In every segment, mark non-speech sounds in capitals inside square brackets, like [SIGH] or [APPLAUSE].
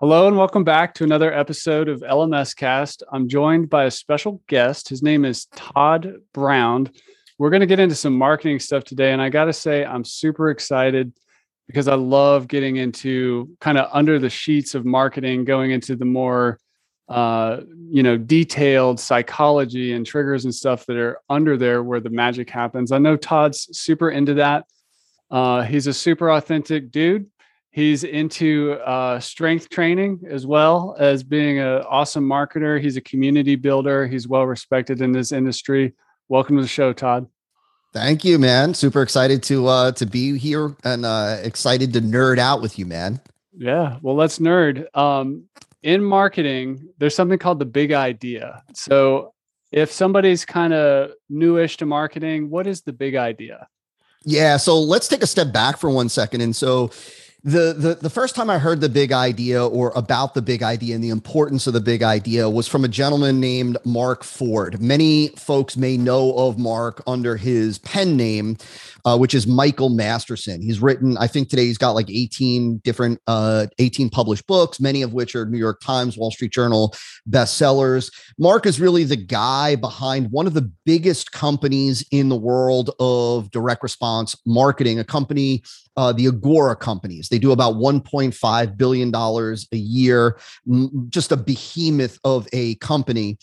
Hello and welcome back to another episode of LMS Cast. I'm joined by a special guest. His name is Todd Brown. We're going to get into some marketing stuff today. And I got to say, I'm super excited because I love getting into kind of under the sheets of marketing, going into the more, uh, you know, detailed psychology and triggers and stuff that are under there where the magic happens. I know Todd's super into that. Uh, he's a super authentic dude He's into uh, strength training as well as being an awesome marketer. He's a community builder. He's well respected in this industry. Welcome to the show, Todd. Thank you, man. Super excited to uh, to be here and uh, excited to nerd out with you, man. Yeah, well, let's nerd. Um, in marketing, there's something called the big idea. So, if somebody's kind of newish to marketing, what is the big idea? Yeah, so let's take a step back for one second. And so, the, the the first time I heard the big idea or about the big idea and the importance of the big idea was from a gentleman named Mark Ford. Many folks may know of Mark under his pen name, uh, which is Michael Masterson. He's written, I think today he's got like 18 different, uh, 18 published books, many of which are New York Times, Wall Street Journal bestsellers. Mark is really the guy behind one of the biggest companies in the world of direct response marketing, a company uh, the Agora companies. They do about $1.5 billion a year, just a behemoth of a company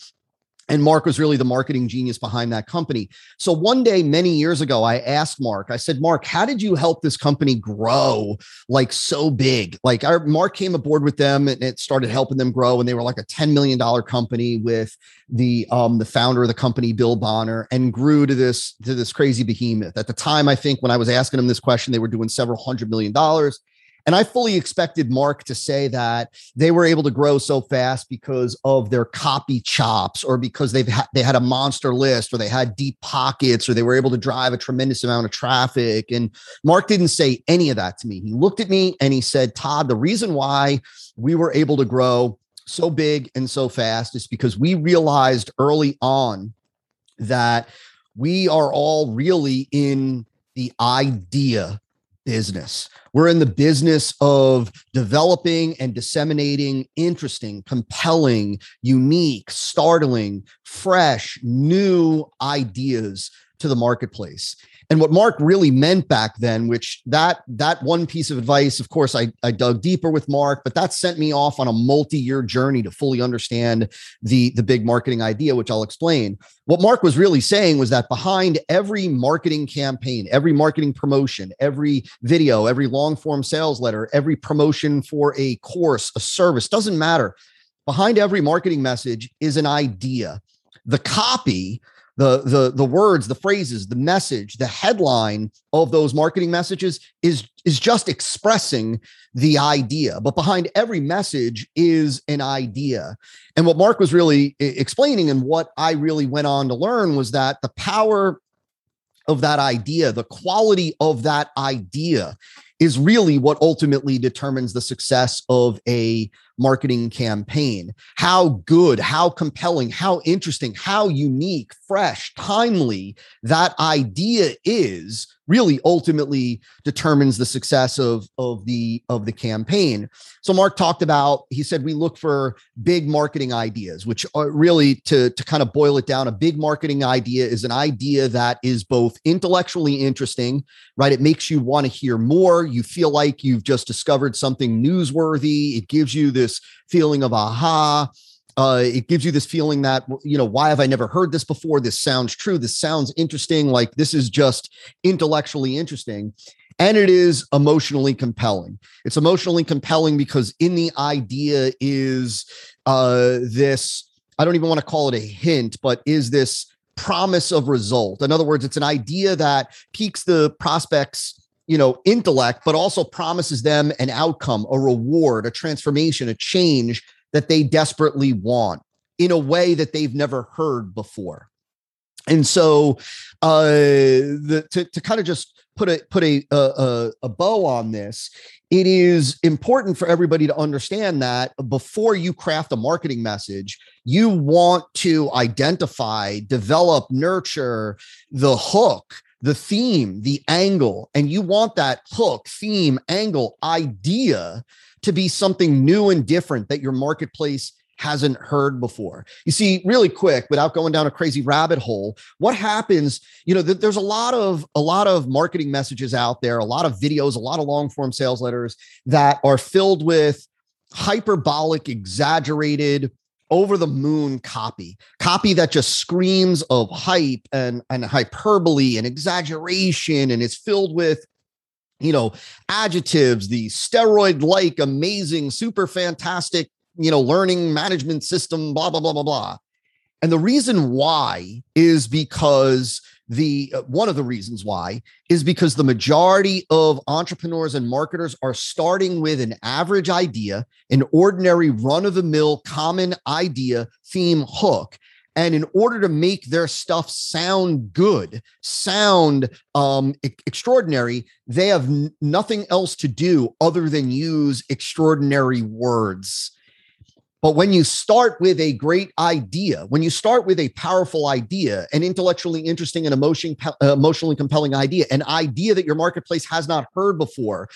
and Mark was really the marketing genius behind that company. So one day, many years ago, I asked Mark, I said, Mark, how did you help this company grow like so big? Like our Mark came aboard with them and it started helping them grow. And they were like a $10 million company with the um the founder of the company, Bill Bonner, and grew to this to this crazy behemoth. At the time, I think when I was asking him this question, they were doing several hundred million dollars. And I fully expected Mark to say that they were able to grow so fast because of their copy chops or because they've ha- they had a monster list or they had deep pockets or they were able to drive a tremendous amount of traffic. And Mark didn't say any of that to me. He looked at me and he said, Todd, the reason why we were able to grow so big and so fast is because we realized early on that we are all really in the idea business. We're in the business of developing and disseminating interesting, compelling, unique, startling, fresh, new ideas to the marketplace. And what mark really meant back then which that that one piece of advice of course i i dug deeper with mark but that sent me off on a multi-year journey to fully understand the the big marketing idea which i'll explain. What mark was really saying was that behind every marketing campaign every marketing promotion every video every long form sales letter every promotion for a course a service doesn't matter. Behind every marketing message is an idea. The copy the the the words the phrases the message the headline of those marketing messages is is just expressing the idea. But behind every message is an idea. And what mark was really explaining and what i really went on to learn was that the power of that idea the quality of that idea is really what ultimately determines the success of a marketing campaign. How good, how compelling, how interesting, how unique, fresh, timely that idea is really ultimately determines the success of of the of the campaign. So mark talked about he said we look for big marketing ideas which are really to to kind of boil it down a big marketing idea is an idea that is both intellectually interesting right? It makes you want to hear more. You feel like you've just discovered something newsworthy. It gives you this feeling of aha. Uh, it gives you this feeling that you know why have i never heard this before? This sounds true. This sounds interesting. Like this is just intellectually interesting. And it is emotionally compelling. It's emotionally compelling because in the idea is uh, this i don't even want to call it a hint but is this promise of result. In other words it's an idea that piques the prospects you know intellect but also promises them an outcome a reward a transformation a change that they desperately want in a way that they've never heard before. And so, uh, the to, to kind of just put a put a, a a bow on this, it is important for everybody to understand that before you craft a marketing message, you want to identify, develop, nurture the hook, the theme, the angle, and you want that hook, theme, angle, idea to be something new and different that your marketplace hasn't heard before. You see, really quick, without going down a crazy rabbit hole, what happens, you know, th- there's a lot of a lot of marketing messages out there, a lot of videos, a lot of long form sales letters that are filled with hyperbolic, exaggerated, over the moon copy, copy that just screams of hype and and hyperbole and exaggeration and it's filled with you know adjectives the steroid like amazing super fantastic you know, learning management system, blah, blah, blah, blah, blah. And the reason why is because the uh, one of the reasons why is because the majority of entrepreneurs and marketers are starting with an average idea, an ordinary run of the mill common idea theme hook. And in order to make their stuff sound good, sound um, e- extraordinary, they have n- nothing else to do other than use extraordinary words. But when you start with a great idea, when you start with a powerful idea, an intellectually interesting and emotion, uh, emotionally compelling idea, an idea that your marketplace has not heard before,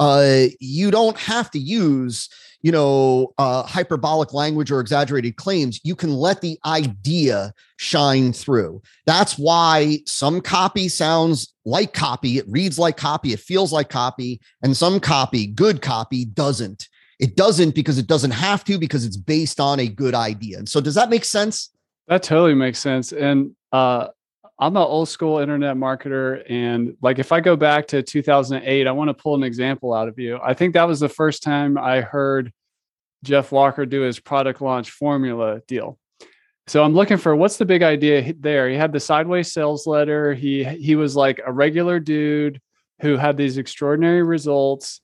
uh, you don't have to use, you know, uh, hyperbolic language or exaggerated claims. You can let the idea shine through. That's why some copy sounds like copy, it reads like copy, it feels like copy, and some copy, good copy, doesn't. It doesn't because it doesn't have to because it's based on a good idea. And so, does that make sense? That totally makes sense. And uh, I'm an old school internet marketer. And like, if I go back to 2008, I want to pull an example out of you. I think that was the first time I heard Jeff Walker do his product launch formula deal. So I'm looking for what's the big idea there. He had the sideways sales letter. He he was like a regular dude who had these extraordinary results.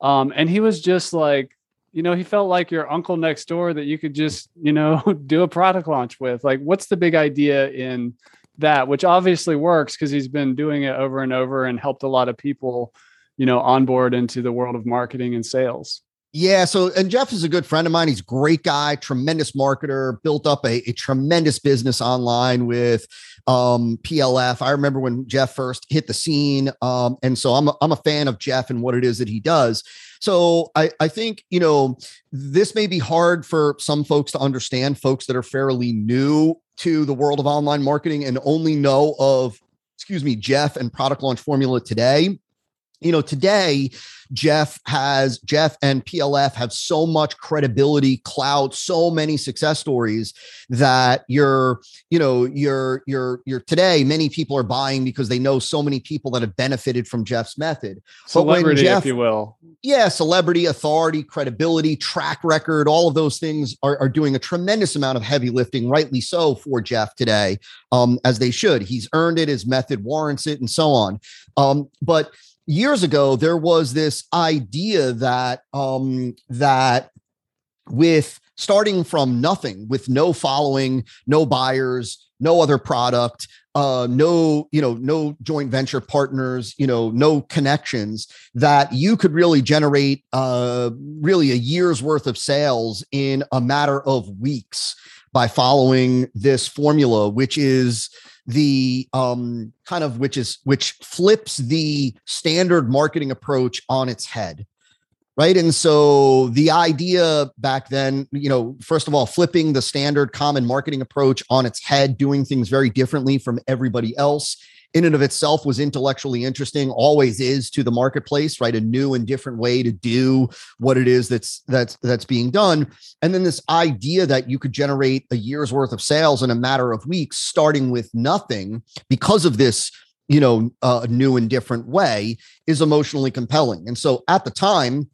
Um, and he was just like, you know, he felt like your uncle next door that you could just, you know, [LAUGHS] do a product launch with. Like, what's the big idea in that? Which obviously works because he's been doing it over and over and helped a lot of people, you know, onboard into the world of marketing and sales. Yeah. So, and Jeff is a good friend of mine. He's a great guy, tremendous marketer, built up a, a tremendous business online with um, PLF. I remember when Jeff first hit the scene. Um, and so I'm a, I'm a fan of Jeff and what it is that he does. So I, I think, you know, this may be hard for some folks to understand, folks that are fairly new to the world of online marketing and only know of, excuse me, Jeff and product launch formula today you know today jeff has jeff and plf have so much credibility clout so many success stories that you're you know you're you're you're today many people are buying because they know so many people that have benefited from jeff's method. Celebrity jeff, if you will. Yeah celebrity authority credibility track record all of those things are, are doing a tremendous amount of heavy lifting rightly so for jeff today um, as they should. He's earned it his method warrants it and so on. Um, but years ago there was this idea that um, that with starting from nothing with no following no buyers no other product uh, no you know no joint venture partners you know no connections that you could really generate uh, really a year's worth of sales in a matter of weeks by following this formula which is the um, kind of which is which flips the standard marketing approach on its head right? And so the idea back then you know first of all flipping the standard common marketing approach on its head doing things very differently from everybody else in and of itself was intellectually interesting always is to the marketplace right? A new and different way to do what it is that's that's that's being done. And then this idea that you could generate a year's worth of sales in a matter of weeks starting with nothing because of this you know uh, new and different way is emotionally compelling. And so at the time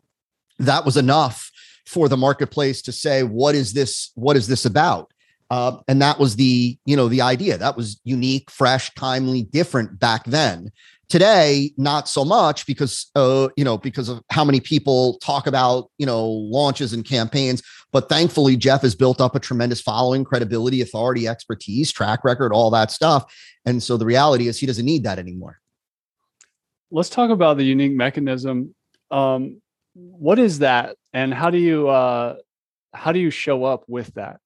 that was enough for the marketplace to say what is this what is this about uh, and that was the you know the idea that was unique fresh timely different back then today not so much because uh, you know because of how many people talk about you know launches and campaigns But thankfully, Jeff has built up a tremendous following, credibility, authority, expertise, track record, all that stuff. And so the reality is he doesn't need that anymore. Let's talk about the unique mechanism. Um, what is that, and how do you uh, how do you show up with that?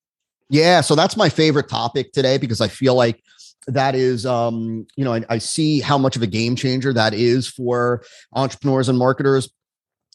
Yeah, so that's my favorite topic today because I feel like that is um, you know I, I, see how much of a game changer that is for entrepreneurs and marketers.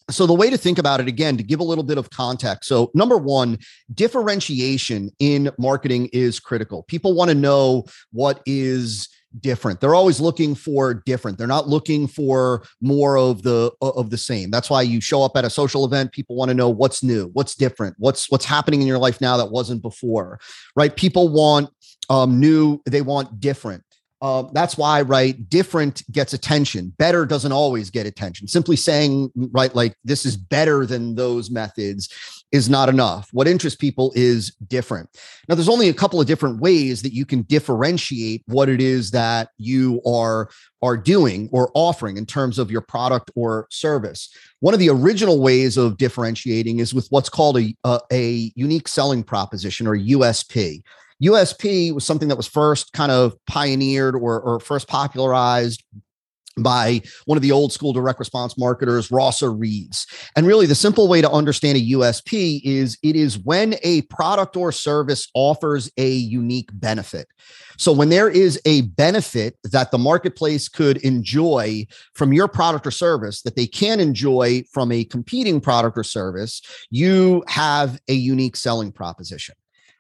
So the way to think about it again to give a little bit of context. So number one differentiation in marketing is critical. People want to know what is different they're always looking for different they're not looking for more of the of the same that's why you show up at a social event people want to know what's new what's different what's what's happening in your life now that wasn't before right people want um new they want different uh, that's why, right? Different gets attention. Better doesn't always get attention. Simply saying, right, like this is better than those methods is not enough. What interests people is different. Now, there's only a couple of different ways that you can differentiate what it is that you are are doing or offering in terms of your product or service. One of the original ways of differentiating is with what's called a, a, a unique selling proposition or USP. USP was something that was first kind of pioneered or, or first popularized by one of the old school direct response marketers, Rosser Reeves. And really, the simple way to understand a USP is it is when a product or service offers a unique benefit. So, when there is a benefit that the marketplace could enjoy from your product or service that they can enjoy from a competing product or service, you have a unique selling proposition.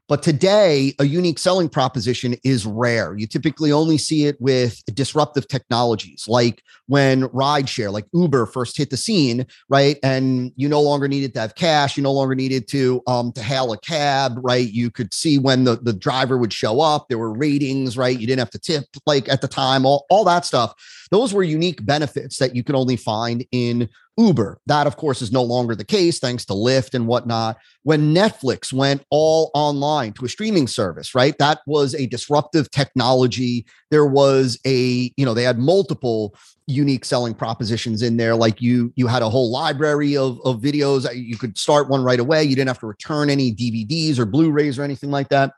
But today, a unique selling proposition is rare. You typically only see it with disruptive technologies, like when rideshare, like Uber, first hit the scene, right? And you no longer needed to have cash. You no longer needed to um, to hail a cab, right? You could see when the, the driver would show up. There were ratings, right? You didn't have to tip, like at the time, all, all that stuff. Those were unique benefits that you could only find in Uber. That, of course, is no longer the case thanks to Lyft and whatnot. When Netflix went all online to a streaming service, right? That was a disruptive technology. There was a, you know, they had multiple unique selling propositions in there like you you had a whole library of, of videos you could start one right away you didn't have to return any dvds or blu-rays or anything like that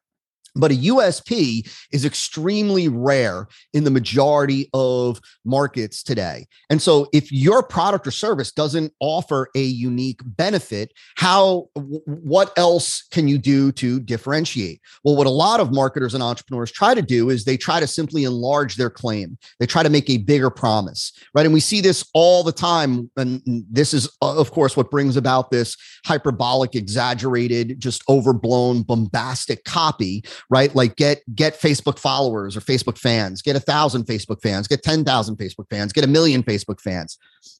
but a USP is extremely rare in the majority of markets today. And so if your product or service doesn't offer a unique benefit, how what else can you do to differentiate? Well, what a lot of marketers and entrepreneurs try to do is they try to simply enlarge their claim. They try to make a bigger promise, right? And we see this all the time and this is uh, of course what brings about this hyperbolic, exaggerated, just overblown bombastic copy right? Like get get Facebook followers or Facebook fans, get a thousand Facebook fans, get 10,000 Facebook fans, get a million Facebook fans.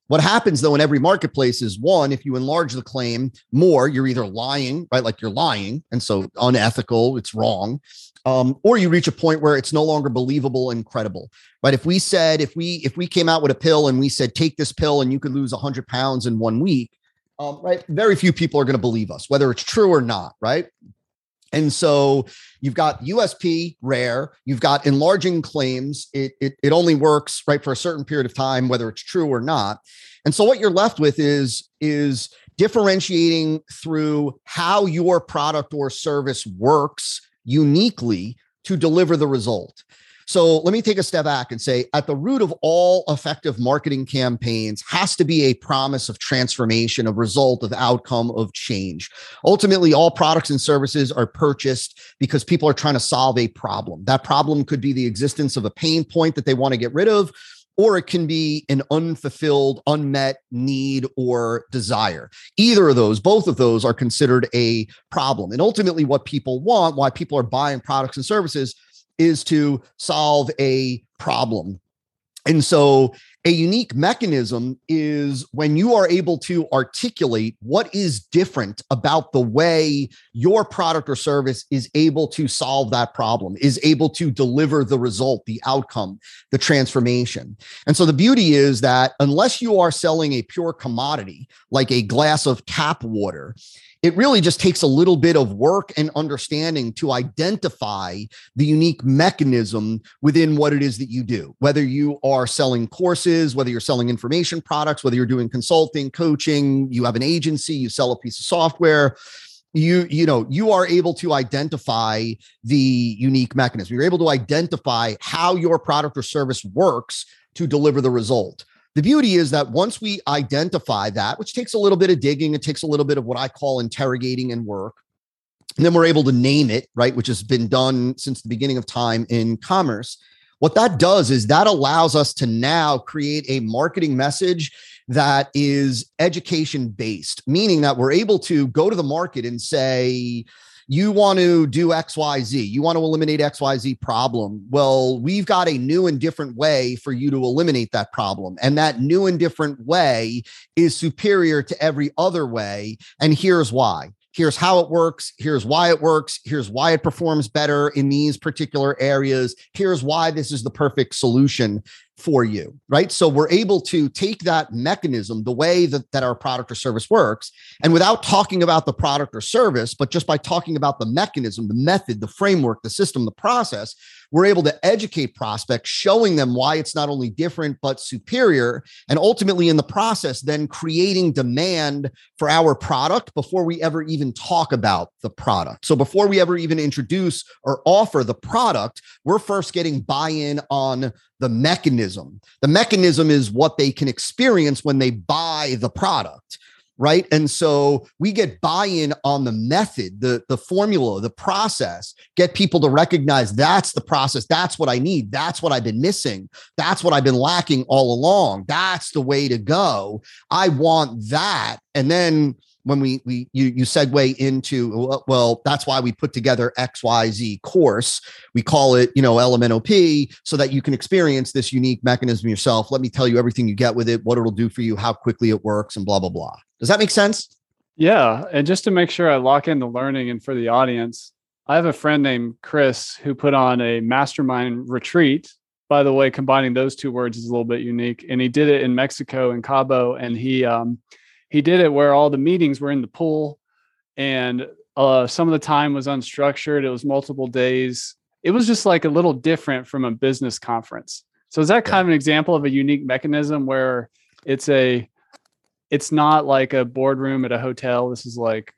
What happens though in every marketplace is one, if you enlarge the claim more, you're either lying, right? Like you're lying. And so unethical, it's wrong. Um, or you reach a point where it's no longer believable and credible right if we said if we if we came out with a pill and we said take this pill and you could lose 100 pounds in one week um, right very few people are going to believe us whether it's true or not right and so you've got USP rare, you've got enlarging claims. It, it, it only works right for a certain period of time, whether it's true or not. And so what you're left with is, is differentiating through how your product or service works uniquely to deliver the result. So let me take a step back and say at the root of all effective marketing campaigns has to be a promise of transformation, a result of outcome of change. Ultimately, all products and services are purchased because people are trying to solve a problem. That problem could be the existence of a pain point that they want to get rid of, or it can be an unfulfilled, unmet need or desire. Either of those, both of those are considered a problem. And ultimately, what people want, why people are buying products and services, is to solve a problem. And so, a unique mechanism is when you are able to articulate what is different about the way your product or service is able to solve that problem, is able to deliver the result, the outcome, the transformation. And so, the beauty is that unless you are selling a pure commodity like a glass of tap water, it really just takes a little bit of work and understanding to identify the unique mechanism within what it is that you do. Whether you are selling courses, whether you're selling information products, whether you're doing consulting, coaching, you have an agency, you sell a piece of software, you you know you are able to identify the unique mechanism you're able to identify how your product or service works to deliver the result the beauty is that once we identify that which takes a little bit of digging it takes a little bit of what i call interrogating and work and then we're able to name it right which has been done since the beginning of time in commerce. What that does is that allows us to now create a marketing message that is education based, meaning that we're able to go to the market and say, you want to do XYZ, you want to eliminate XYZ problem. Well, we've got a new and different way for you to eliminate that problem. And that new and different way is superior to every other way. And here's why. Here's how it works. Here's why it works. Here's why it performs better in these particular areas. Here's why this is the perfect solution for you, right? So we're able to take that mechanism, the way that, that our product or service works, and without talking about the product or service, but just by talking about the mechanism, the method, the framework, the system, the process, we're able to educate prospects, showing them why it's not only different, but superior. And ultimately, in the process, then creating demand for our product before we ever even talk about the product. So before we ever even introduce or offer the product, we're first getting buy in on the mechanism. The mechanism is what they can experience when they buy the product right? And so we get buy-in on the method the the formula the process get people to recognize that's the process that's what i need that's what i've been missing that's what i've been lacking all along that's the way to go. I want that. And then when we we you you segue into well that's why we put together xyz course. We call it you know lmnop so that you can experience this unique mechanism yourself. Let me tell you everything you get with it what it'll do for you how quickly it works and blah blah blah. Does that make sense? Yeah and just to make sure i lock in the learning and for the audience i have a friend named chris who put on a mastermind retreat. By the way combining those two words is a little bit unique and he did it in mexico in cabo and he um he did it where all the meetings were in the pool and uh, some of the time was unstructured. It was multiple days. It was just like a little different from a business conference. So is that kind of an example of a unique mechanism where it's a it's not like a boardroom at a hotel. This is like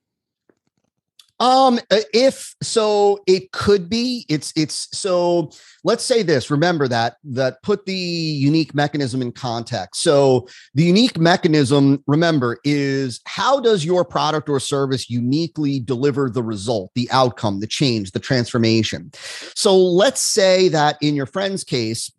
um, uh, if so, it could be. It's it's so. Let's say this. Remember that that put the unique mechanism in context. So the unique mechanism, remember, is how does your product or service uniquely deliver the result, the outcome, the change, the transformation. So let's say that in your friend's case,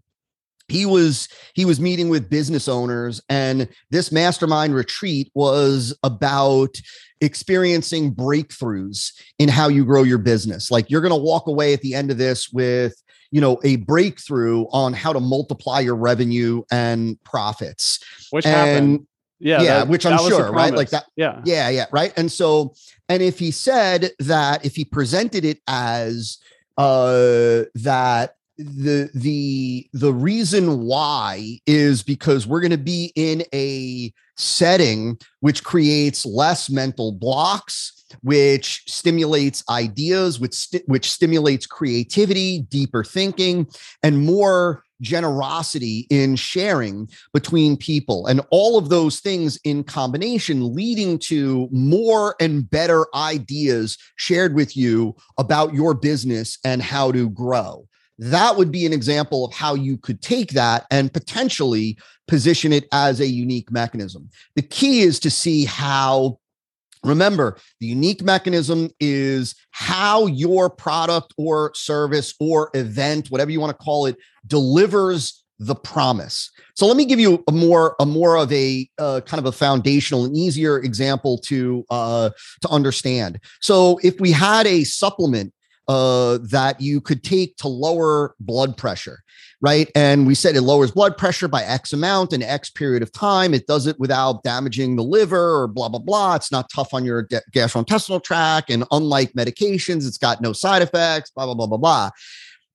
he was he was meeting with business owners and this mastermind retreat was about experiencing breakthroughs in how you grow your business. Like you're going to walk away at the end of this with you know a breakthrough on how to multiply your revenue and profits. Which and, happened. Yeah yeah that, which i'm sure right? Like that yeah. Yeah yeah right? And so and if he said that if he presented it as uh that the the the reason why is because we're going to be in a setting which creates less mental blocks which stimulates ideas which which stimulates creativity deeper thinking and more generosity in sharing between people. And all of those things in combination leading to more and better ideas shared with you about your business and how to grow that would be an example of how you could take that and potentially position it as a unique mechanism. The key is to see how Remember, the unique mechanism is how your product or service or event, whatever you want to call it, delivers the promise. So let me give you a more a more of a uh, kind of a foundational and easier example to uh, to understand. So if we had a supplement uh, that you could take to lower blood pressure, right? And we said it lowers blood pressure by X amount in X period of time. It does it without damaging the liver or blah, blah, blah. It's not tough on your de- gastrointestinal tract. And unlike medications, it's got no side effects, blah, blah, blah, blah, blah.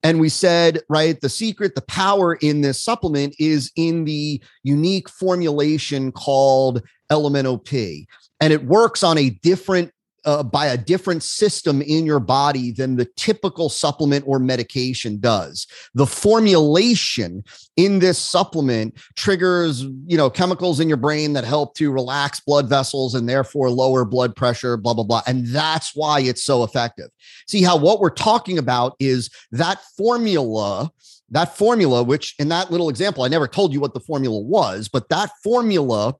And we said, right, the secret, the power in this supplement is in the unique formulation called LMNOP. And it works on a different uh, by a different system in your body than the typical supplement or medication does. The formulation in this supplement triggers, you know, chemicals in your brain that help to relax blood vessels and therefore lower blood pressure, blah, blah, blah. And that's why it's so effective. See how what we're talking about is that formula that formula, which in that little example, I never told you what the formula was, but that formula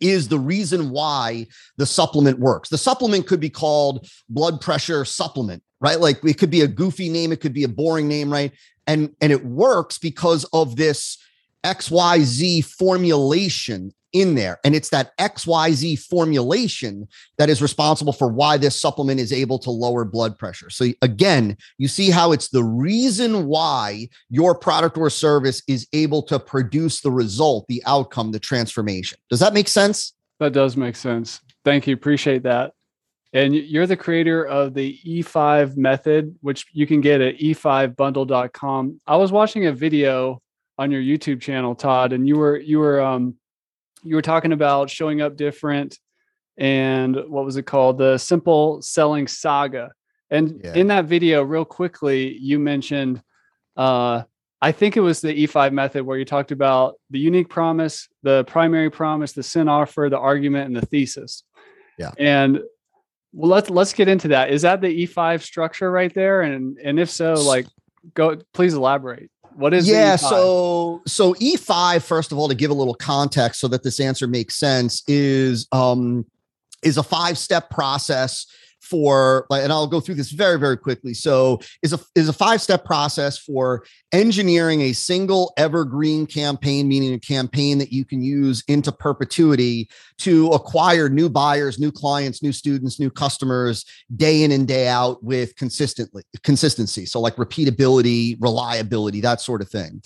is the reason why the supplement works. The supplement could be called blood pressure supplement, right? Like it could be a goofy name, it could be a boring name, right? And and it works because of this XYZ formulation in there. And it's that XYZ formulation that is responsible for why this supplement is able to lower blood pressure. So, again, you see how it's the reason why your product or service is able to produce the result, the outcome, the transformation. Does that make sense? That does make sense. Thank you. Appreciate that. And you're the creator of the E5 method, which you can get at e5bundle.com. I was watching a video on your YouTube channel, Todd, and you were you were um, you were talking about showing up different and what was it called? The simple selling saga. And yeah. in that video real quickly you mentioned uh, i think it was the e5 method where you talked about the unique promise the primary promise the sin offer the argument and the thesis. Yeah. And well let's let's get into that. Is that the e5 structure right there? And and if so like go please elaborate what is yeah? So so E five. First of all to give a little context so that this answer makes sense is um is a five step process for and I'll go through this very very quickly. So is a is a five step process for engineering a single evergreen campaign, meaning a campaign that you can use into perpetuity to acquire new buyers, new clients, new students, new customers day in and day out with consistently consistency. So like repeatability, reliability, that sort of thing.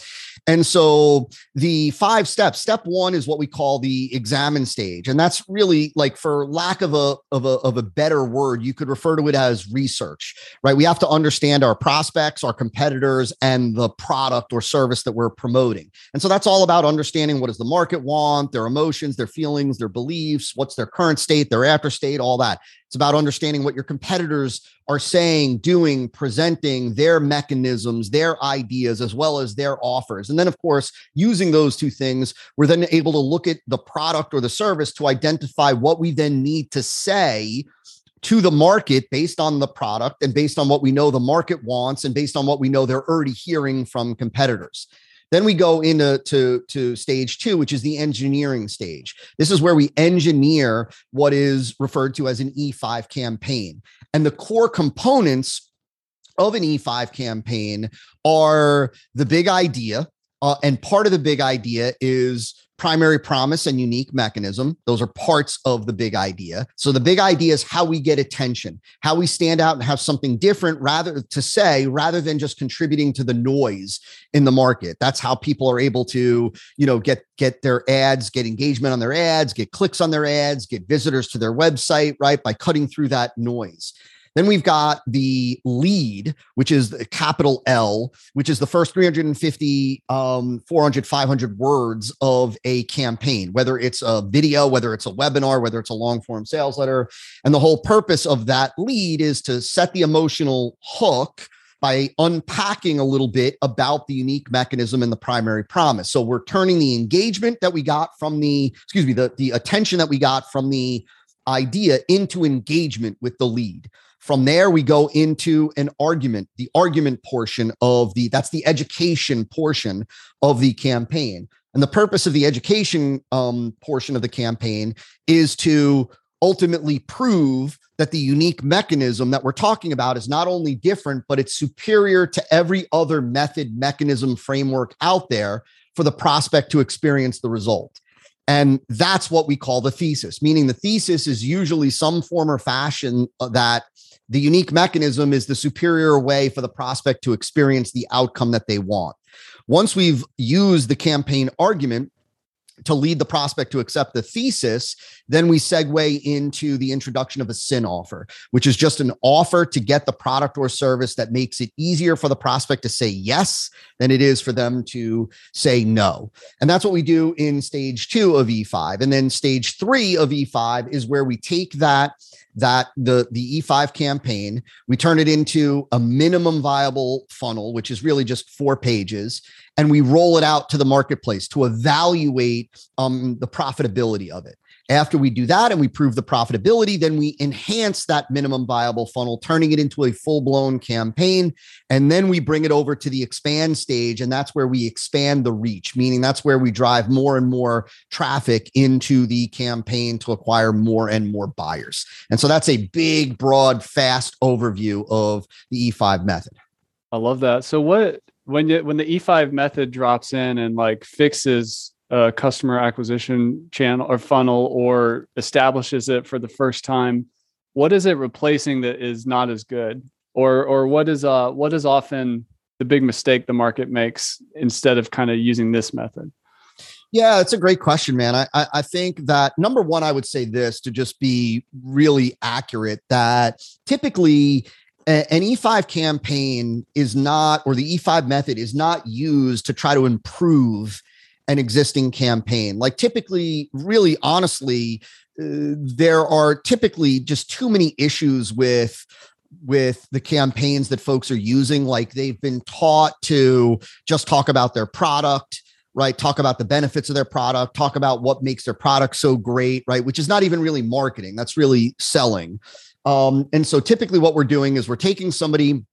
And so the five steps, step one is what we call the examine stage. And that's really like for lack of a of a of a better word, you could refer to it as research, right? We have to understand our prospects, our competitors, and the product or service that we're promoting. And so that's all about understanding what does the market want, their emotions, their feelings, their beliefs, what's their current state, their after state, all that. It's about understanding what your competitors are saying, doing, presenting their mechanisms, their ideas, as well as their offers. And then, of course, using those two things, we're then able to look at the product or the service to identify what we then need to say to the market based on the product and based on what we know the market wants and based on what we know they're already hearing from competitors. Then we go into to, to stage two, which is the engineering stage. This is where we engineer what is referred to as an E5 campaign. And the core components of an E5 campaign are the big idea. Uh, and part of the big idea is primary promise and unique mechanism. Those are parts of the big idea. So the big idea is how we get attention, how we stand out and have something different rather to say rather than just contributing to the noise in the market. That's how people are able to, you know, get get their ads, get engagement on their ads, get clicks on their ads, get visitors to their website, right? By cutting through that noise. Then we've got the lead, which is the capital L, which is the first 350, um, 400, 500 words of a campaign, whether it's a video, whether it's a webinar, whether it's a long form sales letter. And the whole purpose of that lead is to set the emotional hook by unpacking a little bit about the unique mechanism and the primary promise. So we're turning the engagement that we got from the, excuse me, the, the attention that we got from the idea into engagement with the lead. From there, we go into an argument, the argument portion of the, that's the education portion of the campaign. And the purpose of the education um, portion of the campaign is to ultimately prove that the unique mechanism that we're talking about is not only different, but it's superior to every other method, mechanism, framework out there for the prospect to experience the result. And that's what we call the thesis, meaning the thesis is usually some form or fashion uh, that the unique mechanism is the superior way for the prospect to experience the outcome that they want. Once we've used the campaign argument, to lead the prospect to accept the thesis, then we segue into the introduction of a SIN offer, which is just an offer to get the product or service that makes it easier for the prospect to say yes than it is for them to say no. And that's what we do in stage two of E5. And then stage three of E5 is where we take that that the the E5 campaign, we turn it into a minimum viable funnel, which is really just four pages, and we roll it out to the marketplace to evaluate um, the profitability of it. After we do that and we prove the profitability, then we enhance that minimum viable funnel, turning it into a full blown campaign. And then we bring it over to the expand stage. And that's where we expand the reach, meaning that's where we drive more and more traffic into the campaign to acquire more and more buyers. And so that's a big, broad, fast overview of the E5 method. I love that. So what when you when the E5 method drops in and like fixes a customer acquisition channel or funnel or establishes it for the first time what is it replacing that is not as good or or what is uh what is often the big mistake the market makes instead of kind of using this method yeah, it's a great question, man. I, I, I think that number one, I would say this to just be really accurate that typically an E5 campaign is not, or the E5 method is not used to try to improve an existing campaign. Like typically, really honestly, uh, there are typically just too many issues with with the campaigns that folks are using. Like they've been taught to just talk about their product right? Talk about the benefits of their product talk about what makes their product so great right? Which is not even really marketing. That's really selling um, and so typically what we're doing is we're taking somebody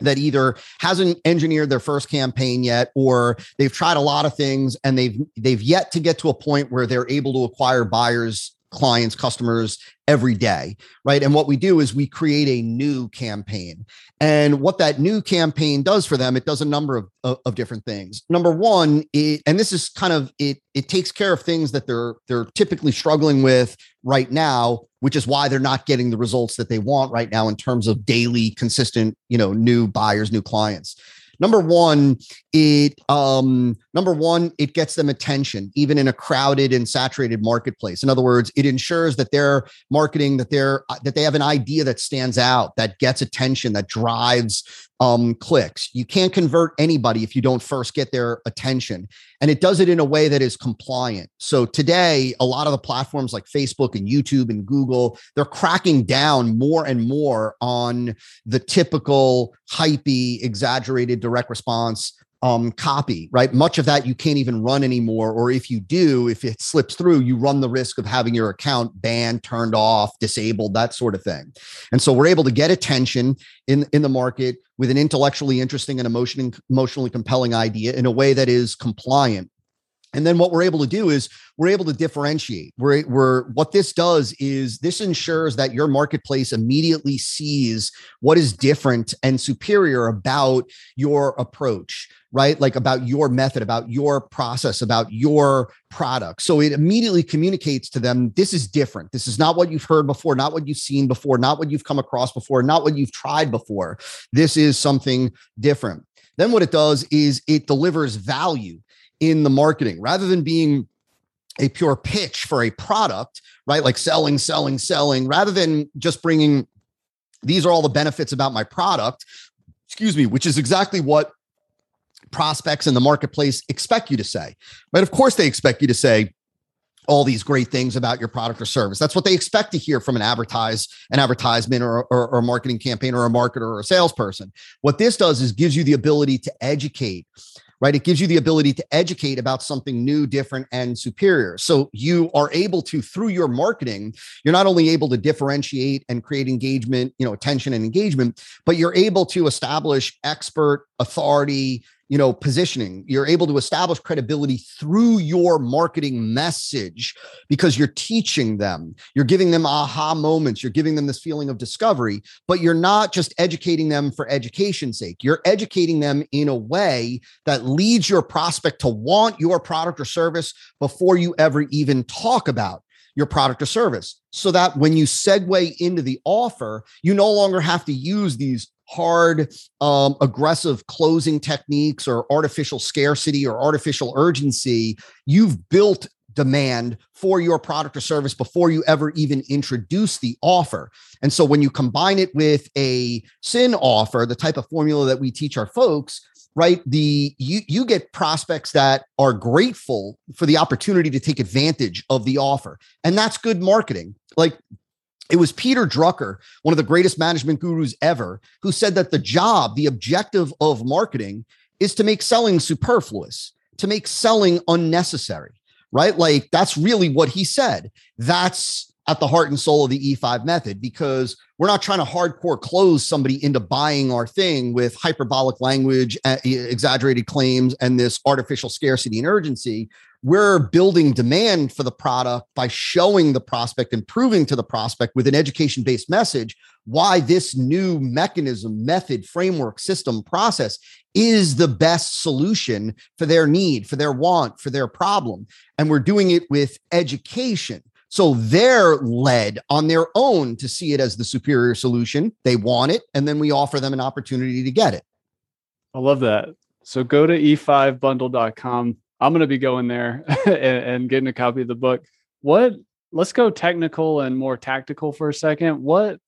that either hasn't engineered their first campaign yet or they've tried a lot of things and they've they've yet to get to a point where they're able to acquire buyers clients customers every day right? And what we do is we create a new campaign. And what that new campaign does for them it does a number of, of, of different things. Number one it, and this is kind of it it takes care of things that they're they're typically struggling with right now which is why they're not getting the results that they want right now in terms of daily consistent you know new buyers new clients number one it um number one it gets them attention even in a crowded and saturated marketplace. In other words it ensures that they're marketing that they're that they have an idea that stands out that gets attention that drives um, clicks. You can't convert anybody if you don't first get their attention. And it does it in a way that is compliant. So today, a lot of the platforms like Facebook and YouTube and Google, they're cracking down more and more on the typical hypey, exaggerated direct response um, copy, right? Much of that you can't even run anymore. Or if you do, if it slips through, you run the risk of having your account banned, turned off, disabled, that sort of thing. And so we're able to get attention in, in the market with an intellectually interesting and emotionally, emotionally compelling idea in a way that is compliant and then what we're able to do is we're able to differentiate. We're, we're what this does is this ensures that your marketplace immediately sees what is different and superior about your approach, right? Like about your method, about your process, about your product. So it immediately communicates to them this is different. This is not what you've heard before, not what you've seen before, not what you've come across before, not what you've tried before. This is something different. Then what it does is it delivers value in the marketing rather than being a pure pitch for a product, right? Like selling, selling, selling, rather than just bringing these are all the benefits about my product, excuse me, which is exactly what prospects in the marketplace expect you to say. But of course, they expect you to say, all these great things about your product or service. That's what they expect to hear from an advertise, an advertisement or, or, or, a marketing campaign or a marketer or a salesperson. What this does is gives you the ability to educate right? It gives you the ability to educate about something new, different, and superior. So you are able to, through your marketing, you're not only able to differentiate and create engagement, you know, attention and engagement, but you're able to establish expert authority, you know positioning. You're able to establish credibility through your marketing message because you're teaching them. You're giving them aha moments. You're giving them this feeling of discovery but you're not just educating them for education's sake. You're educating them in a way that leads your prospect to want your product or service before you ever even talk about your product or service. So that when you segue into the offer, you no longer have to use these hard, um, aggressive closing techniques or artificial scarcity or artificial urgency. You've built demand for your product or service before you ever even introduce the offer. And so when you combine it with a SIN offer, the type of formula that we teach our folks, right the you you get prospects that are grateful for the opportunity to take advantage of the offer and that's good marketing like it was Peter Drucker, one of the greatest management gurus ever, who said that the job, the objective of marketing is to make selling superfluous, to make selling unnecessary, right? Like that's really what he said. That's at the heart and soul of the E5 method because we're not trying to hardcore close somebody into buying our thing with hyperbolic language, exaggerated claims, and this artificial scarcity and urgency. We're building demand for the product by showing the prospect and proving to the prospect with an education based message why this new mechanism, method, framework, system, process is the best solution for their need, for their want, for their problem. And we're doing it with education so they're led on their own to see it as the superior solution. They want it, and then we offer them an opportunity to get it. I love that. So go to e5bundle.com. I'm going to be going there [LAUGHS] and, and getting a copy of the book. What let's go technical and more tactical for a second. What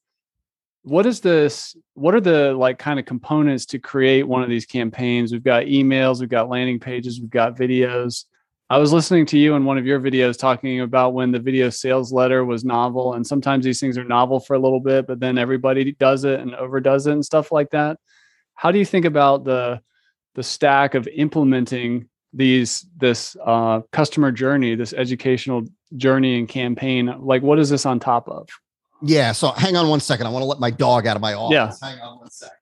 what is this what are the like kind of components to create one of these campaigns we've got emails we've got landing pages we've got videos I was listening to you in one of your videos talking about when the video sales letter was novel. And sometimes these things are novel for a little bit, but then everybody does it and overdoes it and stuff like that. How do you think about the the stack of implementing these this uh, customer journey, this educational journey and campaign? Like, what is this on top of? Yeah. So hang on one second. I want to let my dog out of my office. Yeah. Hang on one second.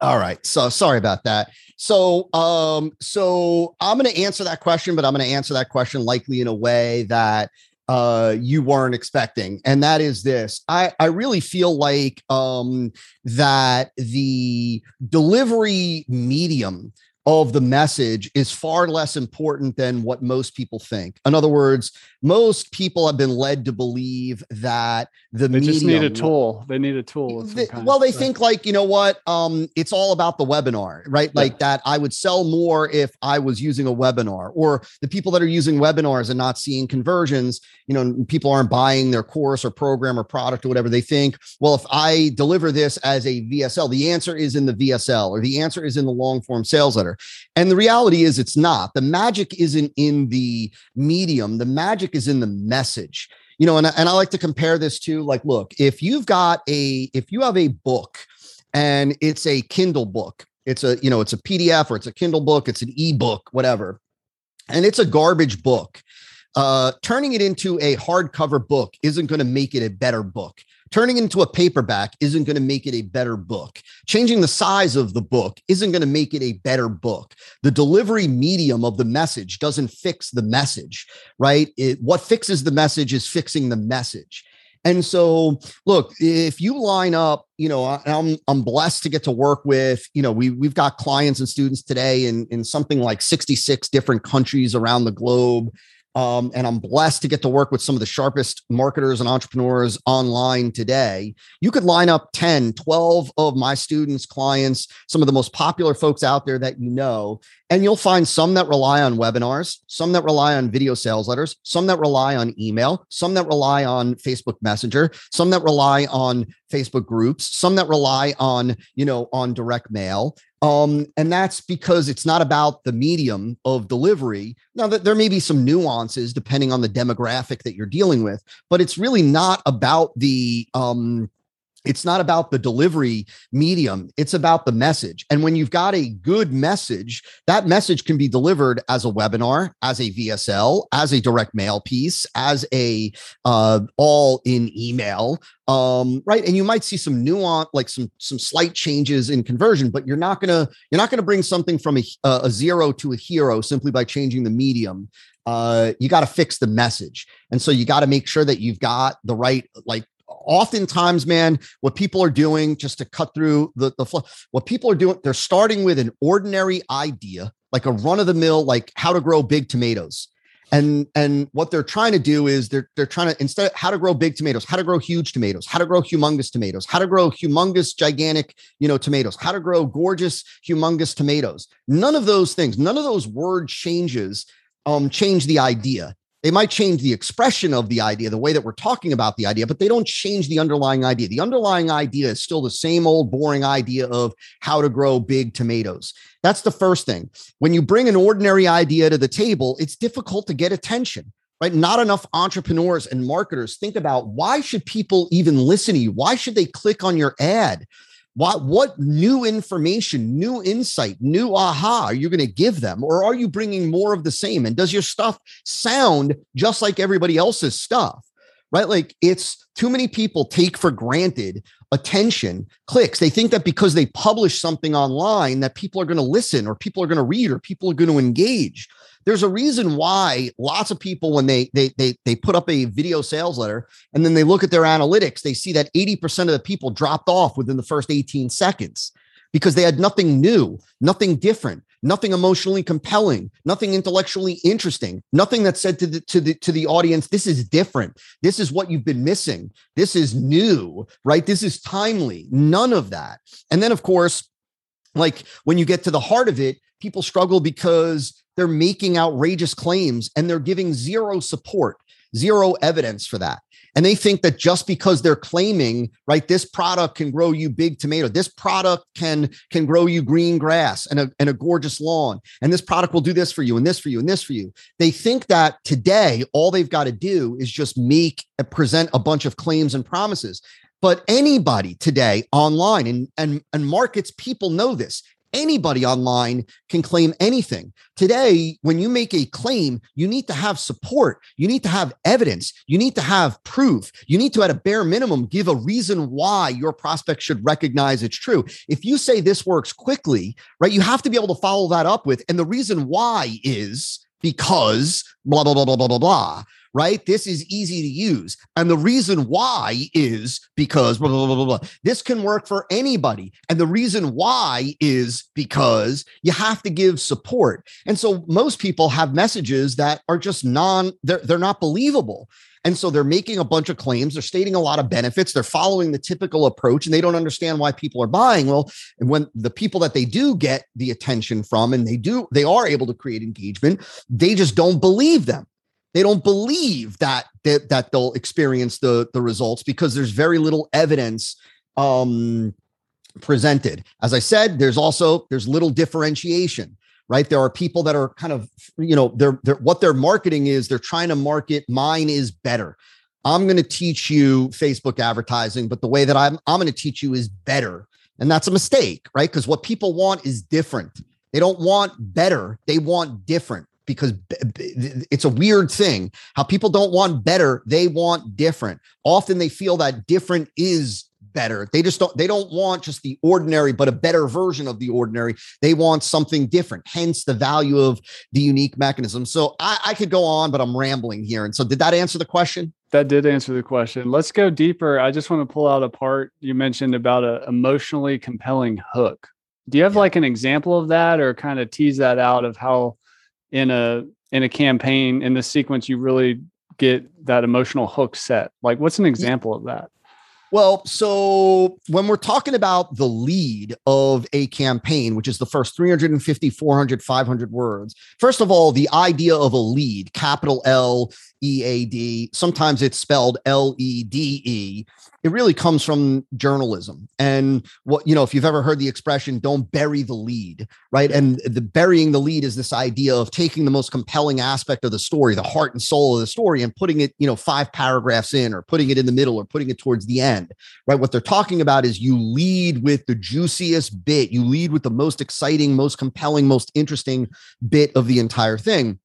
All right. So sorry about that. So um so I'm going to answer that question but I'm going to answer that question likely in a way that uh you weren't expecting and that is this. I i really feel like um that the delivery medium of the message is far less important than what most people think. In other words, most people have been led to believe that the they medium, just need a tool. They need a tool. They, well, they think like you know what? Um, it's all about the webinar, right? Yeah. Like that. I would sell more if I was using a webinar, or the people that are using webinars and not seeing conversions. You know, people aren't buying their course or program or product or whatever. They think, well, if I deliver this as a VSL, the answer is in the VSL, or the answer is in the long form sales letter. And the reality is, it's not. The magic isn't in the medium, the magic is in the message. You know, and, and I like to compare this to like, look, if you've got a, if you have a book and it's a Kindle book, it's a, you know, it's a PDF or it's a Kindle book, it's an ebook, whatever, and it's a garbage book. Uh, turning it into a hardcover book isn't going to make it a better book. Turning into a paperback isn't going to make it a better book. Changing the size of the book isn't going to make it a better book. The delivery medium of the message doesn't fix the message, right? It, what fixes the message is fixing the message. And so, look, if you line up, you know, I'm I'm blessed to get to work with, you know, we we've got clients and students today in in something like 66 different countries around the globe. Um, and I'm blessed to get to work with some of the sharpest marketers and entrepreneurs online today. You could line up 10, 12 of my students, clients, some of the most popular folks out there that you know, and you'll find some that rely on webinars, some that rely on video sales letters, some that rely on email, some that rely on Facebook Messenger, some that rely on Facebook groups, some that rely on, you know, on direct mail. Um, and that's because it's not about the medium of delivery. Now that there may be some nuances depending on the demographic that you're dealing with, but it's really not about the um, it's not about the delivery medium it's about the message. And when you've got a good message that message can be delivered as a webinar as a vsl as a direct mail piece as a uh, all in email um, right? And you might see some nuance like some some slight changes in conversion but you're not gonna you're not gonna bring something from a, a zero to a hero simply by changing the medium. Uh, you got to fix the message. And so you got to make sure that you've got the right like oftentimes, man, what people are doing just to cut through the, the flow, what people are doing, they're starting with an ordinary idea, like a run of the mill, like how to grow big tomatoes. And and what they're trying to do is they're they're trying to instead of how to grow big tomatoes, how to grow huge tomatoes, how to grow humongous tomatoes, how to grow humongous gigantic, you know, tomatoes, how to grow gorgeous humongous tomatoes. None of those things, none of those word changes um change the idea. They might change the expression of the idea, the way that we're talking about the idea, but they don't change the underlying idea. The underlying idea is still the same old boring idea of how to grow big tomatoes. That's the first thing. When you bring an ordinary idea to the table, it's difficult to get attention right not enough entrepreneurs and marketers think about why should people even listen to you why should they click on your ad what what new information, new insight, new aha are you going to give them or are you bringing more of the same and does your stuff sound just like everybody else's stuff? Right? Like it's too many people take for granted attention, clicks. They think that because they publish something online that people are going to listen or people are going to read or people are going to engage there's a reason why lots of people when they they they they put up a video sales letter and then they look at their analytics they see that 80% of the people dropped off within the first 18 seconds because they had nothing new nothing different nothing emotionally compelling nothing intellectually interesting nothing that said to the to the to the audience this is different. This is what you've been missing. This is new right? This is timely. None of that. And then of course like when you get to the heart of it people struggle because they're making outrageous claims and they're giving zero support, zero evidence for that. And they think that just because they're claiming, right, this product can grow you big tomato, this product can can grow you green grass and a, and a gorgeous lawn, and this product will do this for you and this for you and this for you. They think that today all they've got to do is just make present a bunch of claims and promises. But anybody today online and and and markets people know this anybody online can claim anything. Today, when you make a claim, you need to have support. You need to have evidence. You need to have proof. You need to, at a bare minimum, give a reason why your prospect should recognize it's true. If you say this works quickly, right, you have to be able to follow that up with, and the reason why is because blah, blah, blah, blah, blah, blah, blah right? This is easy to use. And the reason why is because blah, blah, blah, blah, blah. This can work for anybody. And the reason why is because you have to give support. And so most people have messages that are just non, they're, they're not believable. And so they're making a bunch of claims. They're stating a lot of benefits. They're following the typical approach and they don't understand why people are buying. Well, when the people that they do get the attention from and they do, they are able to create engagement, they just don't believe them they don't believe that that, that they'll experience the the results because there's very little evidence um, presented. As I said, there's also there's little differentiation right? There are people that are kind of you know they're, they're what they're marketing is they're trying to market mine is better. I'm going to teach you facebook advertising but the way that i'm i'm going to teach you is better. And that's a mistake right? Because what people want is different. They don't want better they want different because it's a weird thing how people don't want better they want different. Often they feel that different is better. They just don't they don't want just the ordinary but a better version of the ordinary. They want something different hence the value of the unique mechanism. So I, I could go on but i'm rambling here. And so did that answer the question? That did answer the question. Let's go deeper. I just want to pull out a part you mentioned about a emotionally compelling hook. Do you have yeah. like an example of that or kind of tease that out of how in a in a campaign in the sequence you really get that emotional hook set. Like what's an example of that well, so when we're talking about the lead of a campaign, which is the first 350, 400, 500 words, first of all, the idea of a lead, capital L E A D, sometimes it's spelled L E D E, it really comes from journalism. And what you know if you've ever heard the expression don't bury the lead right? And the burying the lead is this idea of taking the most compelling aspect of the story the heart and soul of the story and putting it you know five paragraphs in or putting it in the middle or putting it towards the end right? What they're talking about is you lead with the juiciest bit. You lead with the most exciting most compelling most interesting bit of the entire thing.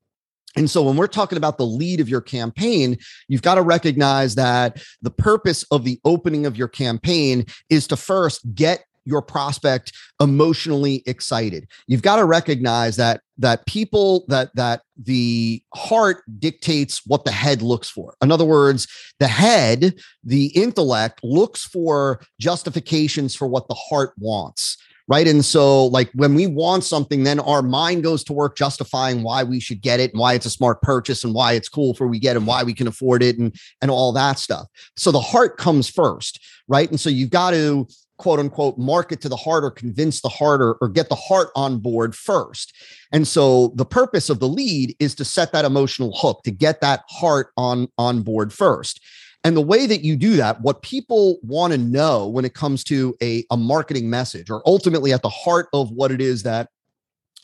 And so when we're talking about the lead of your campaign, you've got to recognize that the purpose of the opening of your campaign is to first get your prospect emotionally excited. You've got to recognize that that people that that the heart dictates what the head looks for. In other words, the head, the intellect looks for justifications for what the heart wants right? And so, like when we want something, then our mind goes to work justifying why we should get it and why it's a smart purchase and why it's cool for we get and why we can afford it and and all that stuff. So the heart comes first, right? And so you've got to quote unquote market to the heart or convince the heart or, or get the heart on board first. And so the purpose of the lead is to set that emotional hook to get that heart on on board first. And the way that you do that, what people want to know when it comes to a, a marketing message, or ultimately at the heart of what it is that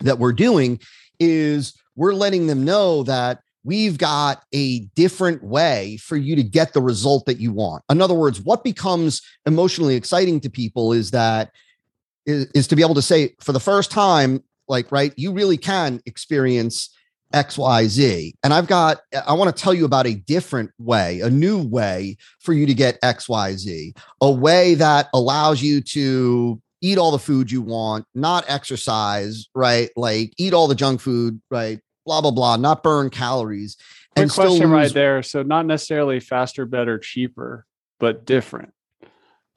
that we're doing, is we're letting them know that we've got a different way for you to get the result that you want. In other words, what becomes emotionally exciting to people is that is, is to be able to say for the first time, like, right, you really can experience XYZ. And I've got, I want to tell you about a different way, a new way for you to get XYZ, a way that allows you to eat all the food you want, not exercise, right? Like eat all the junk food, right? Blah, blah, blah, not burn calories. Good and question right there. So not necessarily faster, better, cheaper, but different.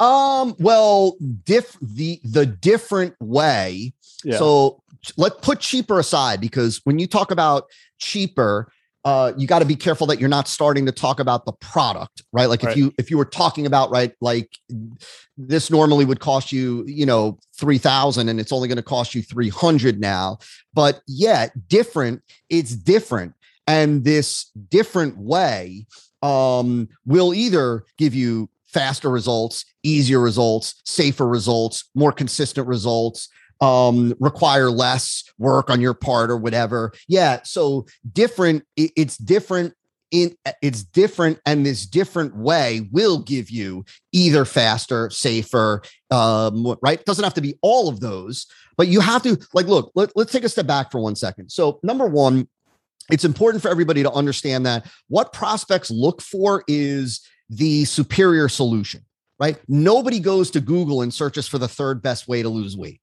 Um, well, diff the the different way. Yeah. So let's put cheaper aside because when you talk about cheaper, uh, you got to be careful that you're not starting to talk about the product, right? Like right. if you if you were talking about right, like this normally would cost you, you know, three thousand, and it's only going to cost you three hundred now. But yet, different. It's different, and this different way um, will either give you faster results, easier results, safer results, more consistent results um, require less work on your part or whatever. Yeah. So different, it's different in it's different and this different way will give you either faster safer um right doesn't have to be all of those but you have to like look let, let's take a step back for one second so number one it's important for everybody to understand that what prospects look for is the superior solution right nobody goes to google and searches for the third best way to lose weight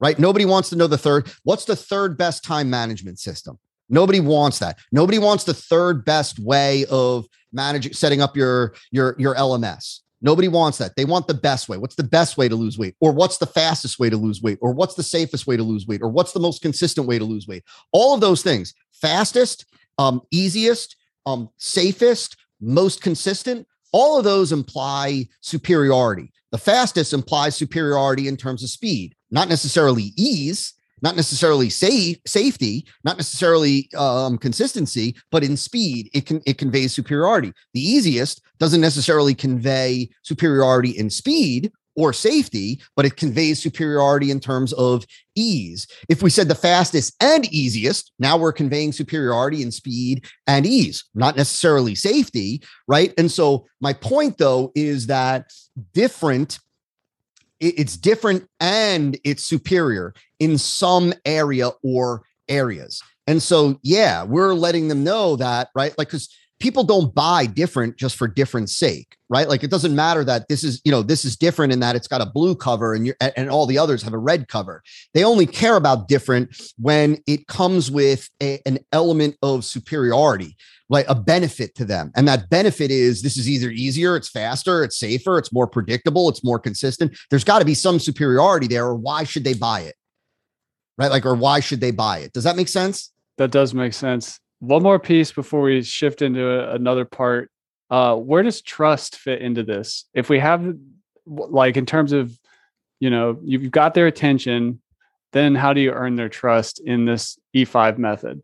right? Nobody wants to know the third. What's the third best time management system? Nobody wants that. Nobody wants the third best way of managing setting up your your your LMS. Nobody wants that. They want the best way. What's the best way to lose weight? Or what's the fastest way to lose weight? Or what's the safest way to lose weight? Or what's the most consistent way to lose weight? All of those things. Fastest, um, easiest, um, safest, most consistent. All of those imply superiority. The fastest implies superiority in terms of speed not necessarily ease, not necessarily safe safety, not necessarily um, consistency, but in speed, it can it conveys superiority. The easiest doesn't necessarily convey superiority in speed or safety, but it conveys superiority in terms of ease. If we said the fastest and easiest, now we're conveying superiority in speed and ease, not necessarily safety, right? And so my point though is that different it's different and it's superior in some area or areas. And so, yeah, we're letting them know that, right? Like, because people don't buy different just for different sake, right? Like, it doesn't matter that this is, you know, this is different in that it's got a blue cover and you and all the others have a red cover. They only care about different when it comes with a, an element of superiority like a benefit to them. And that benefit is this is either easier, it's faster, it's safer, it's more predictable, it's more consistent. There's got to be some superiority there, or why should they buy it? Right? Like, or why should they buy it? Does that make sense? That does make sense. One more piece before we shift into another part. Uh, where does trust fit into this? If we have, like, in terms of, you know, you've got their attention, then how do you earn their trust in this E5 method?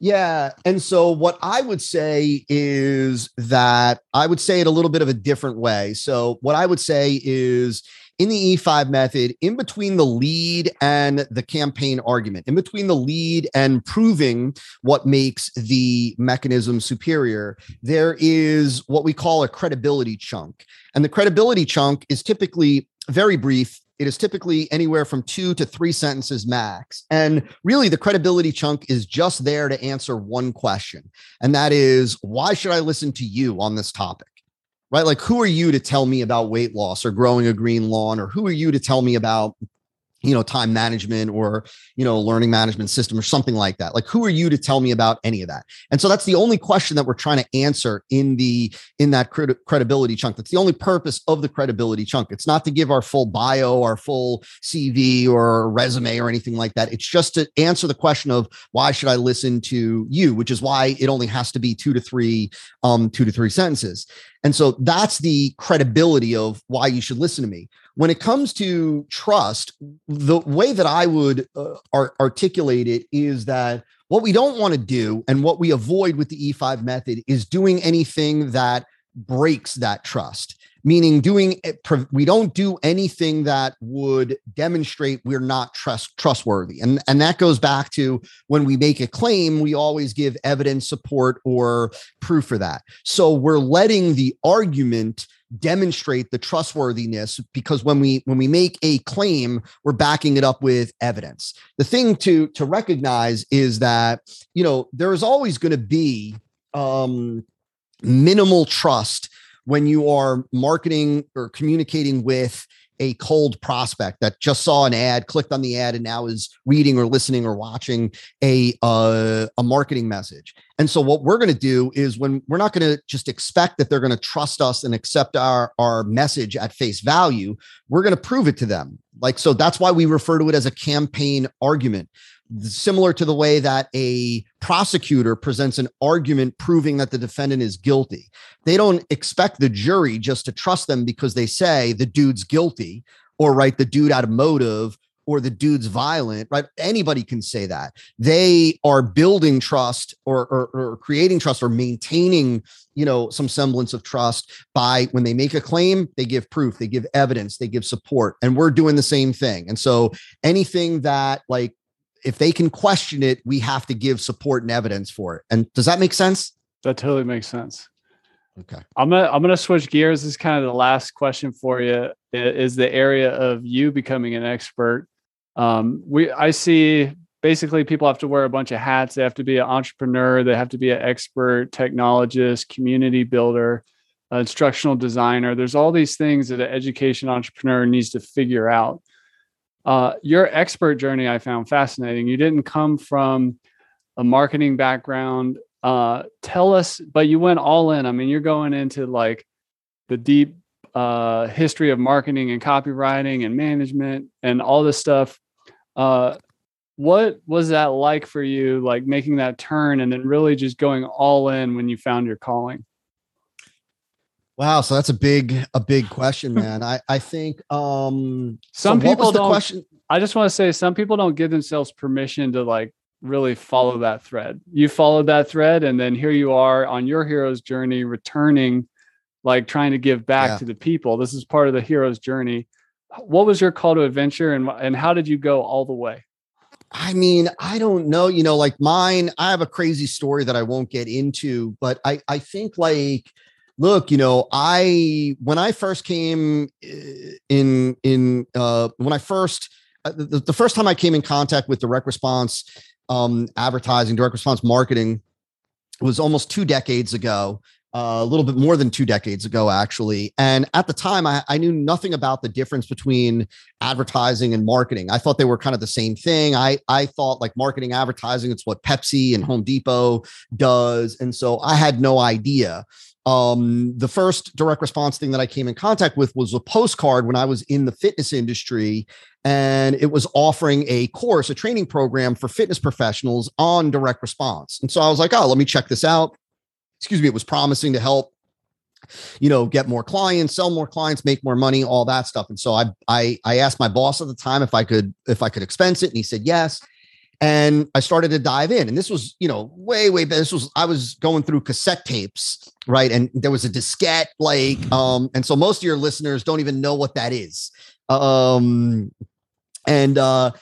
Yeah. And so what I would say is that I would say it a little bit of a different way. So what I would say is in the E5 method, in between the lead and the campaign argument, in between the lead and proving what makes the mechanism superior, there is what we call a credibility chunk. And the credibility chunk is typically very brief it is typically anywhere from two to three sentences max. And really, the credibility chunk is just there to answer one question. And that is, why should I listen to you on this topic? Right? Like, who are you to tell me about weight loss or growing a green lawn? Or who are you to tell me about you know time management or you know learning management system or something like that. Like who are you to tell me about any of that? And so that's the only question that we're trying to answer in the in that cred- credibility chunk. That's the only purpose of the credibility chunk. It's not to give our full bio our full cv or resume or anything like that. It's just to answer the question of why should i listen to you which is why it only has to be two to three um two to three sentences. And so that's the credibility of why you should listen to me when it comes to trust, the way that I would uh, articulate it is that what we don't want to do and what we avoid with the E5 method is doing anything that breaks that trust. Meaning doing we don't do anything that would demonstrate we're not trust trustworthy. And and that goes back to when we make a claim we always give evidence support or proof for that. So we're letting the argument demonstrate the trustworthiness because when we when we make a claim we're backing it up with evidence. The thing to to recognize is that you know there is always going to be um minimal trust when you are marketing or communicating with a cold prospect that just saw an ad, clicked on the ad, and now is reading or listening or watching a uh, a marketing message. And so, what we're going to do is when we're not going to just expect that they're going to trust us and accept our our message at face value, we're going to prove it to them. Like so, that's why we refer to it as a campaign argument similar to the way that a prosecutor presents an argument proving that the defendant is guilty. They don't expect the jury just to trust them because they say the dude's guilty or right the dude out of motive or the dude's violent, right? Anybody can say that. They are building trust or, or, or, creating trust or maintaining, you know, some semblance of trust by when they make a claim, they give proof, they give evidence, they give support. And we're doing the same thing. And so anything that like if they can question it, we have to give support and evidence for it. And does that make sense? That totally makes sense. Okay. I'm gonna I'm gonna switch gears. This is kind of the last question for you. Is the area of you becoming an expert? Um, we I see basically people have to wear a bunch of hats. They have to be an entrepreneur. They have to be an expert, technologist, community builder, instructional designer. There's all these things that an education entrepreneur needs to figure out. Uh, your expert journey I found fascinating. You didn't come from a marketing background. Uh, tell us, but you went all in. I mean, you're going into like the deep uh, history of marketing and copywriting and management and all this stuff. Uh, what was that like for you, like making that turn and then really just going all in when you found your calling? Wow, so that's a big a big question, [LAUGHS] man. I I think um some so people don't question I just want to say some people don't give themselves permission to like really follow that thread. You followed that thread and then here you are on your hero's journey returning like trying to give back yeah. to the people. This is part of the hero's journey. What was your call to adventure and and how did you go all the way? I mean, I don't know, you know, like mine, I have a crazy story that I won't get into, but I I think like look you know i when i first came eh, in in uh when i first uh, the, the first time i came in contact with direct response um advertising direct response marketing was almost two decades ago uh, a little bit more than two decades ago, actually. And at the time, I, I, knew nothing about the difference between advertising and marketing. I thought they were kind of the same thing. I, I thought like marketing, advertising, it's what Pepsi and Home Depot does. And so I had no idea. Um, the first direct response thing that I came in contact with was a postcard when I was in the fitness industry, and it was offering a course, a training program for fitness professionals on direct response. And so I was like, oh, let me check this out. Excuse me, it was promising to help you know get more clients sell more clients make more money all that stuff and so I, I i asked my boss at the time if i could if i could expense it and he said yes and I started to dive in. And this was, you know, way, way back. This was I was going through cassette tapes, right? And there was a diskette, like, um, and so most of your listeners don't even know what that is. Um, and uh,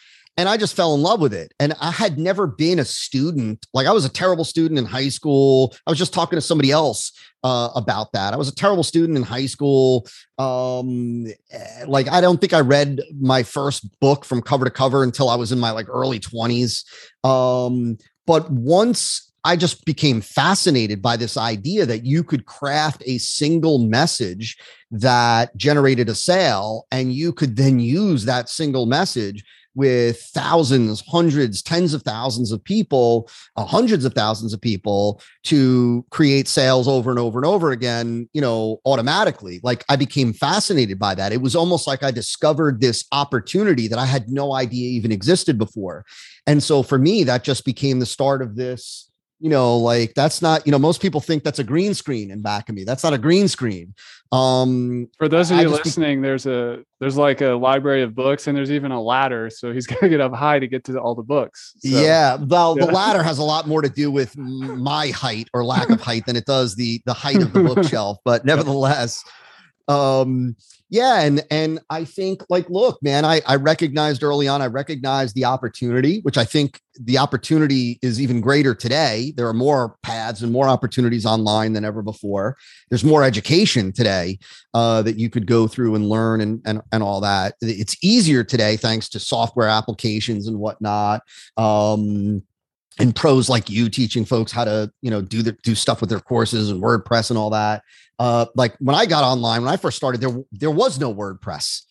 and I just fell in love with it. And I had never been a student. Like I was a terrible student in high school. I was just talking to somebody else uh, about that. I was a terrible student in high school. Um, eh, like I don't think I read my first book from cover to cover until I was in my like early twenties. Um, but once I just became fascinated by this idea that you could craft a single message that generated a sale and you could then use that single message with thousands, hundreds, tens of thousands of people, uh, hundreds of thousands of people to create sales over and over and over again, you know, automatically. Like I became fascinated by that. It was almost like I discovered this opportunity that I had no idea even existed before. And so for me, that just became the start of this you know like that's not you know most people think that's a green screen in back of me. That's not a green screen. Um for those of you listening there's a there's like a library of books and there's even a ladder so he's [LAUGHS] gonna get up high to get to all the books so, yeah well yeah. the ladder has a lot more to do with my height or lack of height than it does the the height of the [LAUGHS] bookshelf but nevertheless um yeah and and i think like look man i i recognized early on i recognized the opportunity which i think the opportunity is even greater today. There are more paths and more opportunities online than ever before. There's more education today uh, that you could go through and learn and, and and all that. It's easier today thanks to software applications and whatnot um and pros like you teaching folks how to you know do the do stuff with their courses and wordpress and all that uh, like when I got online, when I first started, there there was no WordPress,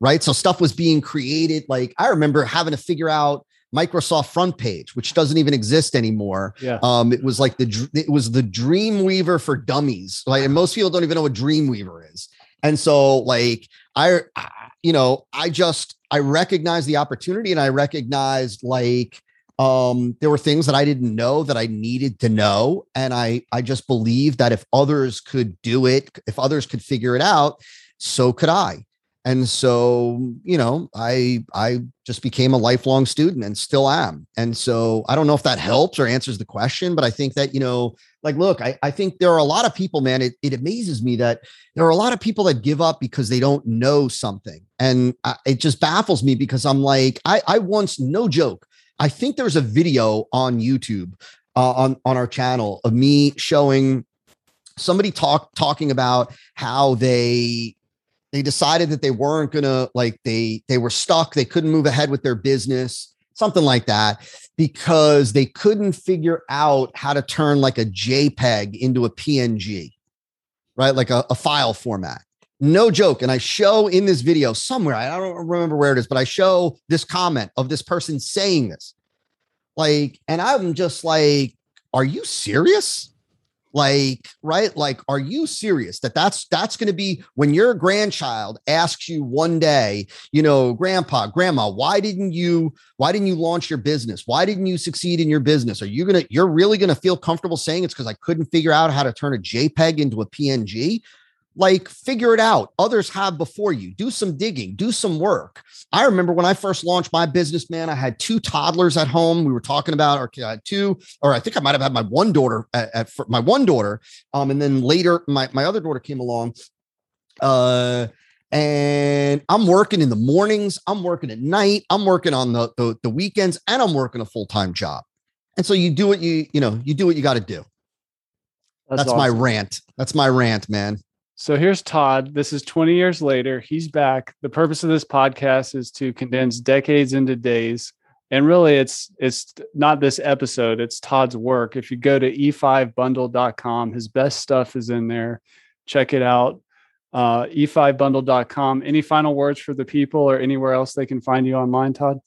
right? So stuff was being created. Like I remember having to figure out Microsoft Front Page, which doesn't even exist anymore. Yeah. Um, it was like the it was the Dreamweaver for dummies. Like, and most people don't even know what Dreamweaver is. And so, like, I, you know, I just I recognized the opportunity, and I recognized like um, there were things that I didn't know that I needed to know. And I, I just believed that if others could do it, if others could figure it out, so could I. And so, you know, I I just became a lifelong student and still am. And so I don't know if that helps or answers the question, but I think that, you know, like, look, I, I think there are a lot of people, man. It, it amazes me that there are a lot of people that give up because they don't know something. And I, it just baffles me because I'm like, I, I once, no joke, I think there's a video on YouTube uh, on on our channel of me showing somebody talk talking about how they they decided that they weren't gonna like they they were stuck they couldn't move ahead with their business something like that because they couldn't figure out how to turn like a jpeg into a png right? Like a, a file format no joke. And i show in this video somewhere i don't remember where it is but i show this comment of this person saying this. Like and i'm just like are you serious? Like right? Like are you serious that that's that's going to be when your grandchild asks you one day you know grandpa grandma why didn't you why didn't you launch your business? Why didn't you succeed in your business? Are you going to you're really going to feel comfortable saying it's because i couldn't figure out how to turn a jpeg into a png like figure it out others have before you. Do some digging do some work. I remember when i first launched my business man i had two toddlers at home. We were talking about or I had two or i think i might have had my one daughter at, at my one daughter um and then later my, my other daughter came along uh and i'm working in the mornings i'm working at night i'm working on the the, the weekends and i'm working a full-time job. And so you do what you you know you do what you got to do. That's, that's awesome. my rant. That's my rant man so here's Todd. This is 20 years later. He's back. The purpose of this podcast is to condense decades into days. And really it's it's not this episode, it's Todd's work. If you go to e5bundle.com, his best stuff is in there. Check it out. Uh, e5bundle.com. Any final words for the people or anywhere else they can find you online, Todd?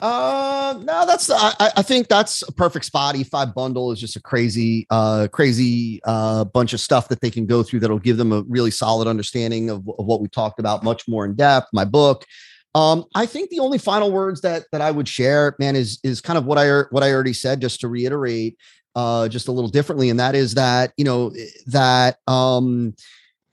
Uh, no, that's I, I think that's a perfect spot. E5 bundle is just a crazy, uh, crazy uh bunch of stuff that they can go through that'll give them a really solid understanding of, of what we talked about much more in depth. My book. Um, I think the only final words that that I would share, man, is is kind of what I what I already said, just to reiterate, uh, just a little differently, and that is that you know that um,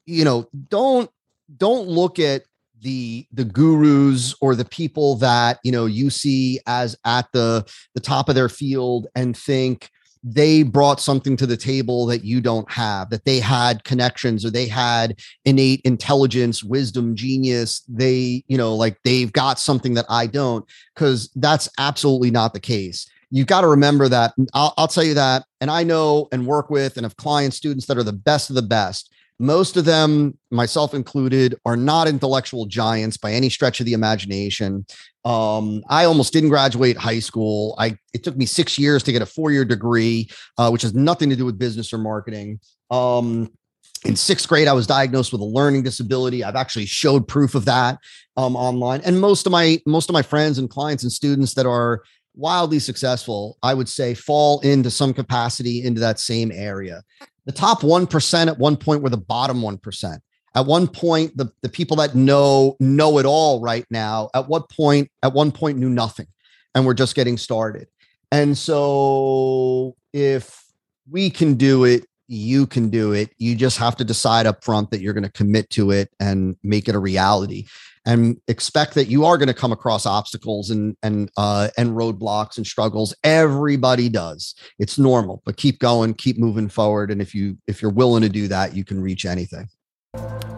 you know don't don't look at the the gurus or the people that you know you see as at the the top of their field and think they brought something to the table that you don't have that they had connections or they had innate intelligence wisdom genius they you know like they've got something that i don't because that's absolutely not the case. You've got to remember that I'll, I'll tell you that and i know and work with and have clients students that are the best of the best most of them, myself included, are not intellectual giants by any stretch of the imagination. Um, I almost didn't graduate high school. I it took me six years to get a four year degree, uh, which has nothing to do with business or marketing. Um, in sixth grade, I was diagnosed with a learning disability. I've actually showed proof of that um, online. And most of my most of my friends and clients and students that are wildly successful, I would say, fall into some capacity into that same area. The top 1% at one point were the bottom 1%. At one point, the, the people that know know it all right now, at what point, at one point knew nothing. And we're just getting started. And so if we can do it, you can do it. You just have to decide up front that you're going to commit to it and make it a reality and expect that you are going to come across obstacles and and uh, and roadblocks and struggles. Everybody does. It's normal, but keep going, keep moving forward, and if you if you're willing to do that, you can reach anything.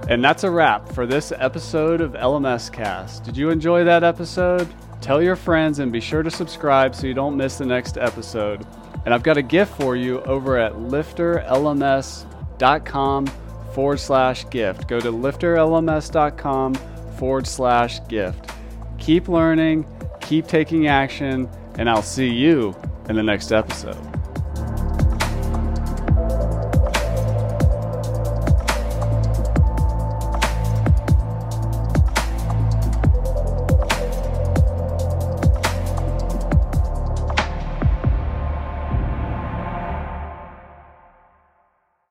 And that's a wrap for this episode of LMS Cast. Did you enjoy that episode? Tell your friends and be sure to subscribe so you don't miss the next episode. And I've got a gift for you over at lifterlms.com forward slash gift. Go to lifterlms.com forward slash gift. Keep learning, keep taking action, and I'll see you in the next episode.